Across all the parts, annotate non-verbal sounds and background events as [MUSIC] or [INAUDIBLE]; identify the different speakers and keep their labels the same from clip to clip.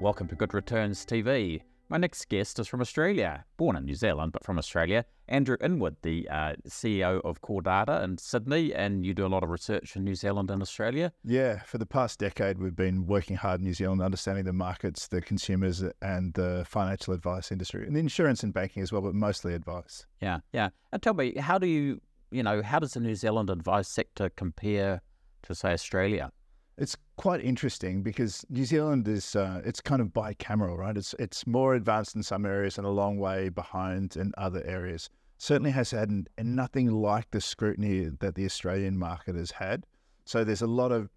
Speaker 1: Welcome to Good Returns TV. My next guest is from Australia, born in New Zealand, but from Australia. Andrew Inwood, the uh, CEO of Core Data in Sydney, and you do a lot of research in New Zealand and Australia.
Speaker 2: Yeah, for the past decade, we've been working hard in New Zealand, understanding the markets, the consumers, and the financial advice industry, and the insurance and banking as well, but mostly advice.
Speaker 1: Yeah, yeah. And tell me, how do you, you know, how does the New Zealand advice sector compare to, say, Australia?
Speaker 2: It's quite interesting because New Zealand is uh, it's kind of bicameral, right? It's it's more advanced in some areas and a long way behind in other areas. Certainly has had n- nothing like the scrutiny that the Australian market has had. So there's a lot of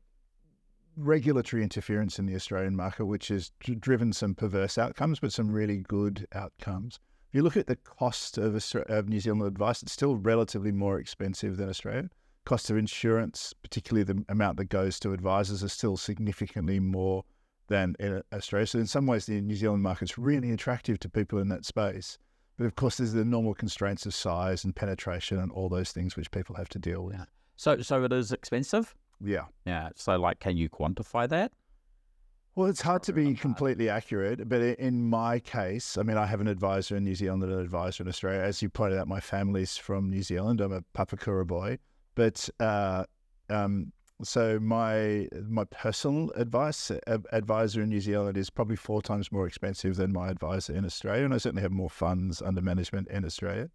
Speaker 2: regulatory interference in the Australian market, which has driven some perverse outcomes, but some really good outcomes. If you look at the cost of, of New Zealand advice, it's still relatively more expensive than Australia cost of insurance, particularly the amount that goes to advisors, is still significantly more than in Australia. So in some ways, the New Zealand market's really attractive to people in that space. But of course, there's the normal constraints of size and penetration and all those things which people have to deal with.
Speaker 1: Yeah. So, so it is expensive.
Speaker 2: Yeah.
Speaker 1: Yeah. So, like, can you quantify that?
Speaker 2: Well, it's hard to be completely accurate, but in my case, I mean, I have an advisor in New Zealand and an advisor in Australia. As you pointed out, my family's from New Zealand. I'm a Papakura boy. But uh, um, so my my personal advice uh, advisor in New Zealand is probably four times more expensive than my advisor in Australia, and I certainly have more funds under management in Australia.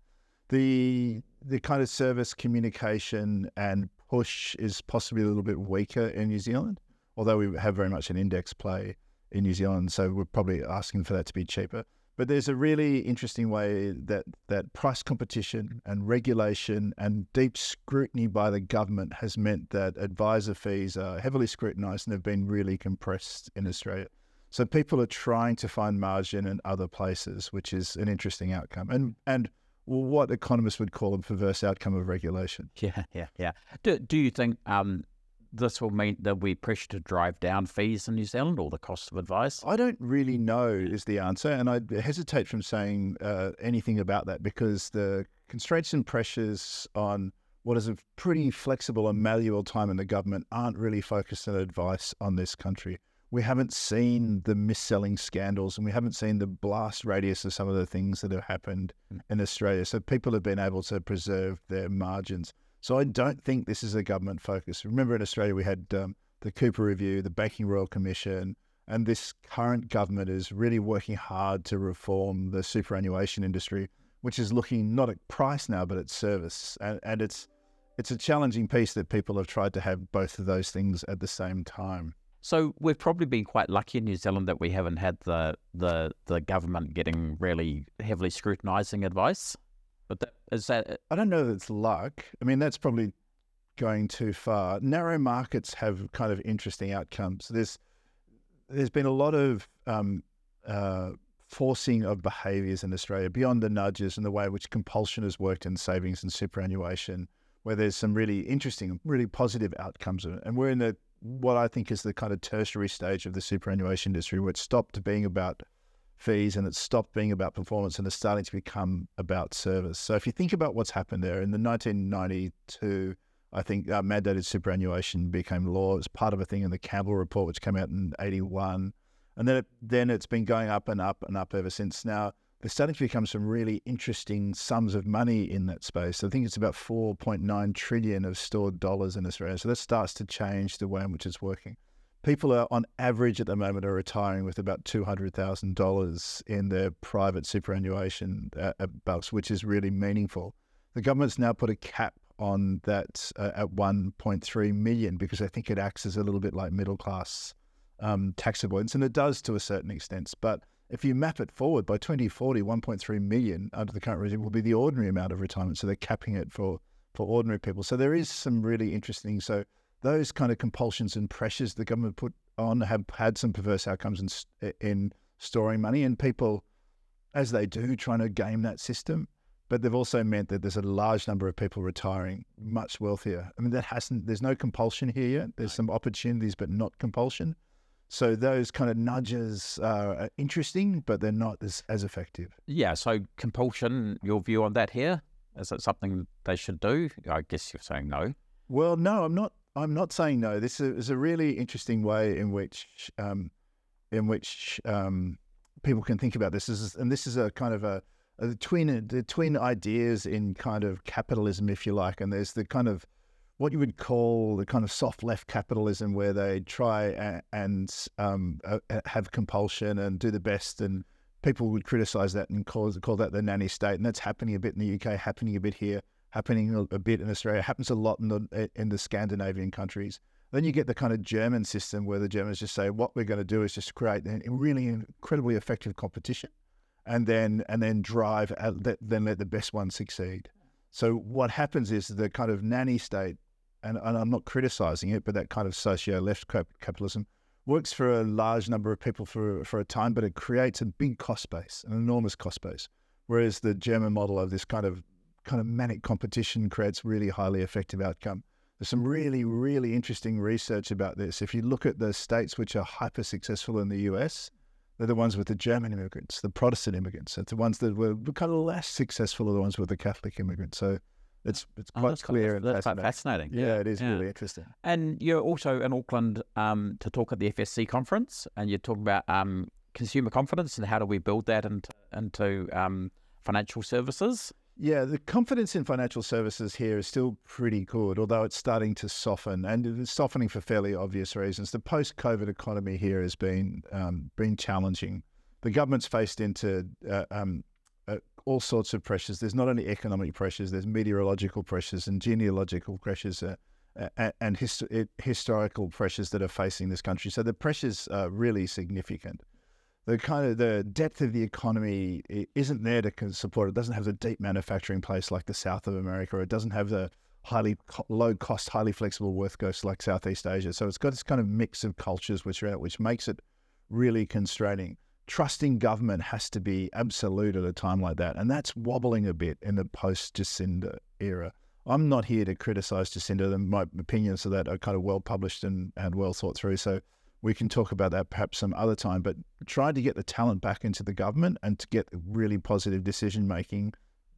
Speaker 2: The the kind of service communication and push is possibly a little bit weaker in New Zealand, although we have very much an index play in New Zealand, so we're probably asking for that to be cheaper. But there's a really interesting way that, that price competition and regulation and deep scrutiny by the government has meant that advisor fees are heavily scrutinized and have been really compressed in Australia. So people are trying to find margin in other places, which is an interesting outcome. And and what economists would call a perverse outcome of regulation. [LAUGHS]
Speaker 1: Yeah, yeah, yeah. Do, do you think um, this will mean there'll be pressure to drive down fees in New Zealand or the cost of advice?
Speaker 2: I don't really know is the answer, and I hesitate from saying uh, anything about that because the constraints and pressures on what is a pretty flexible and malleable time in the government aren't really focused on advice on this country. We haven't seen the mis-selling scandals and we haven't seen the blast radius of some of the things that have happened mm. in Australia. So people have been able to preserve their margins. So I don't think this is a government focus. Remember, in Australia, we had um, the Cooper Review, the Banking Royal Commission, and this current government is really working hard to reform the superannuation industry, which is looking not at price now, but at service. And, and it's it's a challenging piece that people have tried to have both of those things at the same time.
Speaker 1: So we've probably been quite lucky in New Zealand that we haven't had the the the government getting really heavily scrutinising advice. But that, is that?
Speaker 2: I don't know that it's luck. I mean, that's probably going too far. Narrow markets have kind of interesting outcomes. There's there's been a lot of um, uh, forcing of behaviours in Australia beyond the nudges and the way in which compulsion has worked in savings and superannuation, where there's some really interesting, really positive outcomes. And we're in the what I think is the kind of tertiary stage of the superannuation industry, where it stopped being about fees and it's stopped being about performance and it's starting to become about service. So if you think about what's happened there in the 1992, I think uh, mandated superannuation became law. It was part of a thing in the Campbell report, which came out in 81. And then, it, then it's been going up and up and up ever since. Now, there's starting to become some really interesting sums of money in that space. I think it's about 4.9 trillion of stored dollars in Australia. So that starts to change the way in which it's working people are on average at the moment are retiring with about two hundred thousand dollars in their private superannuation uh, uh, bucks, which is really meaningful. The government's now put a cap on that uh, at one point three million because I think it acts as a little bit like middle class um, tax avoidance, and it does to a certain extent. But if you map it forward by 2040, 1.3 million under the current regime will be the ordinary amount of retirement. So they're capping it for for ordinary people. So there is some really interesting. So those kind of compulsions and pressures the government put on have had some perverse outcomes in, in storing money and people, as they do, trying to game that system. But they've also meant that there's a large number of people retiring much wealthier. I mean, that hasn't, there's no compulsion here yet. There's some opportunities, but not compulsion. So those kind of nudges are interesting, but they're not as, as effective.
Speaker 1: Yeah. So compulsion, your view on that here? Is it something they should do? I guess you're saying no.
Speaker 2: Well, no, I'm not I'm not saying no. This is a really interesting way in which um, in which um, people can think about this. Is, and this is a kind of a, a twin the twin ideas in kind of capitalism, if you like. And there's the kind of what you would call the kind of soft left capitalism, where they try a, and um, uh, have compulsion and do the best, and people would criticize that and call call that the nanny state, and that's happening a bit in the UK, happening a bit here, happening a, bit in Australia, happens a lot in the in the Scandinavian countries. Then you get the kind of German system where the Germans just say, what we're going to do is just create a really incredibly effective competition, and then and then drive, then let the best one succeed. So what happens is the kind of nanny state, and, and I'm not criticizing it, but that kind of socio left capitalism works for a large number of people for for a time, but it creates a big cost base, an enormous cost base. Whereas the German model of this kind of kind of manic competition creates really highly effective outcome. There's some really, really interesting research about this. If you look at the states which are hyper successful in the US, they're the ones with the German immigrants, the Protestant immigrants. It's the ones that were kind of less successful are the ones with the Catholic immigrants. So it's it's
Speaker 1: oh,
Speaker 2: quite
Speaker 1: that's
Speaker 2: clear.
Speaker 1: Quite, that's fascinating. quite fascinating.
Speaker 2: Yeah, it is yeah. really interesting.
Speaker 1: And you're also in Auckland um, to talk at the FSC conference, and you're talking about um, consumer confidence and how do we build that into into um, financial services.
Speaker 2: Yeah, the confidence in financial services here is still pretty good, although it's starting to soften, and it's softening for fairly obvious reasons. The post-COVID economy here has been um, been challenging. The government's faced into uh, um, uh, all sorts of pressures. There's not only economic pressures, there's meteorological pressures and genealogical pressures. Uh, and hist- historical pressures that are facing this country. So the pressures are really significant the kind of the depth of the economy isn't there to support it. doesn't have the deep manufacturing place like the South of America, it doesn't have the highly low cost, highly flexible work like Southeast Asia. So it's got this kind of mix of cultures which are which makes it really constraining. Trusting government has to be absolute at a time like that, and that's wobbling a bit in the post Jacinda era. I'm not here to criticize Jacinda. My opinions of that are kind of well published and, and well thought through. So we can talk about that perhaps some other time, but trying to get the talent back into the government and to get really positive decision making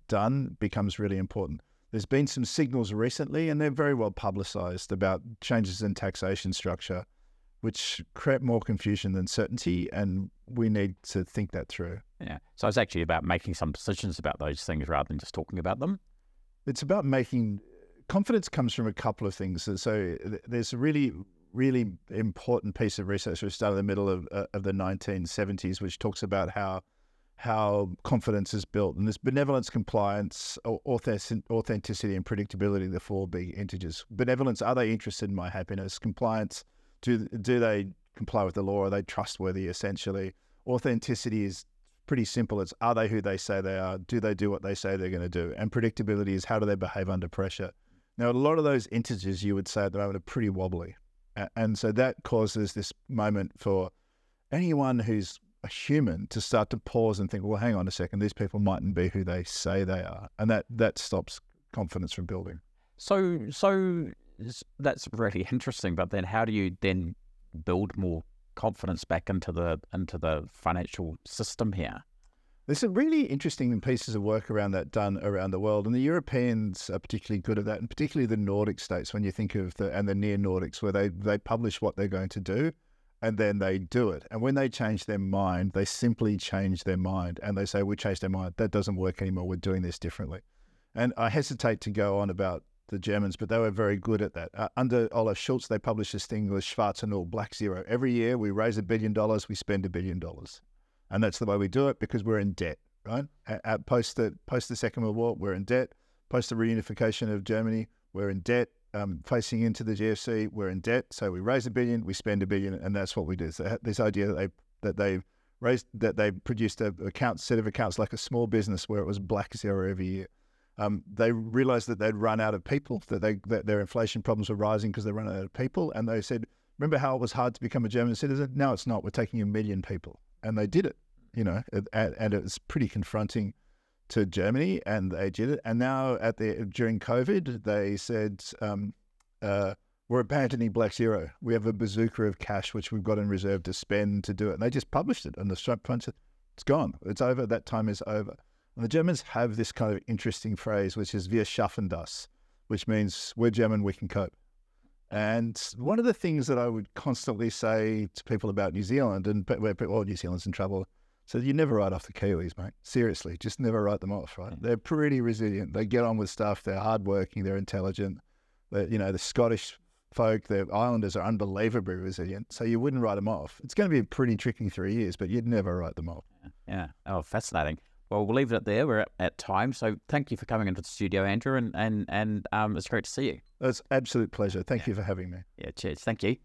Speaker 2: done becomes really important. There's been some signals recently, and they're very well publicized about changes in taxation structure, which create more confusion than certainty, and we need to think that through.
Speaker 1: Yeah. So it's actually about making some decisions about those things rather than just talking about them.
Speaker 2: It's about making confidence comes from a couple of things. So there's really really important piece of research which started in the middle of, uh, of the 1970s, which talks about how how confidence is built. And this benevolence, compliance, authenticity, and predictability, the four big integers. Benevolence, are they interested in my happiness? Compliance, do, do they comply with the law? Are they trustworthy, essentially? Authenticity is pretty simple. It's are they who they say they are? Do they do what they say they're going to do? And predictability is how do they behave under pressure? Now, a lot of those integers you would say at the moment are pretty wobbly. And so that causes this moment for anyone who's a human to start to pause and think, well, hang on a second, these people mightn't be who they say they are. And that, that stops confidence from building.
Speaker 1: So, so that's really interesting. But then how do you then build more confidence back into the into the financial system here?
Speaker 2: There's some really interesting pieces of work around that done around the world, and the Europeans are particularly good at that, and particularly the Nordic states. When you think of the and the near Nordics, where they they publish what they're going to do, and then they do it. And when they change their mind, they simply change their mind, and they say, "We changed our mind. That doesn't work anymore. We're doing this differently." And I hesitate to go on about the Germans, but they were very good at that. Uh, under Olaf Scholz, they published this thing with Schwarze Null, Black Zero. Every year, we raise a billion dollars, we spend a billion dollars and that's the way we do it because we're in debt, right? At, at post the post the Second World War, we're in debt. Post the reunification of Germany, we're in debt. Um, facing into the GFC, we're in debt. So we raise a billion, we spend a billion, and that's what we do. So this idea that they that they raised that they produced a account set of accounts like a small business where it was black zero every year. Um, they realized that they'd run out of people, that they that their inflation problems were rising because they run out of people, and they said, "Remember how it was hard to become a German citizen? Now it's not. We're taking a million people." And they did it. You know, and, and it was pretty confronting to Germany, and they did it. And now at the during COVID, they said um, uh, we're abandoning Black Zero. We have a bazooka of cash which we've got in reserve to spend to do it. And they just published it, and the front said, "It's gone. It's over. That time is over." And the Germans have this kind of interesting phrase, which is "Wir schaffen das," which means we're German, we can cope. And one of the things that I would constantly say to people about New Zealand and where people, all New Zealand's in trouble, so you never write off the Kiwis, mate. Seriously, just never write them off, right? Mm. They're pretty resilient. They get on with stuff. They're hardworking. They're intelligent. They're, you know, the Scottish folk, the Islanders are unbelievably resilient. So you wouldn't write them off. It's going to be a pretty tricky three years, but you'd never write them off.
Speaker 1: Yeah. Oh, fascinating. Well, we'll leave it there. We're at, at time. So thank you for coming into the studio, Andrew, and and and um, it's great to see you.
Speaker 2: It's absolute pleasure. Thank yeah. you for having me.
Speaker 1: Yeah, cheers. Thank you.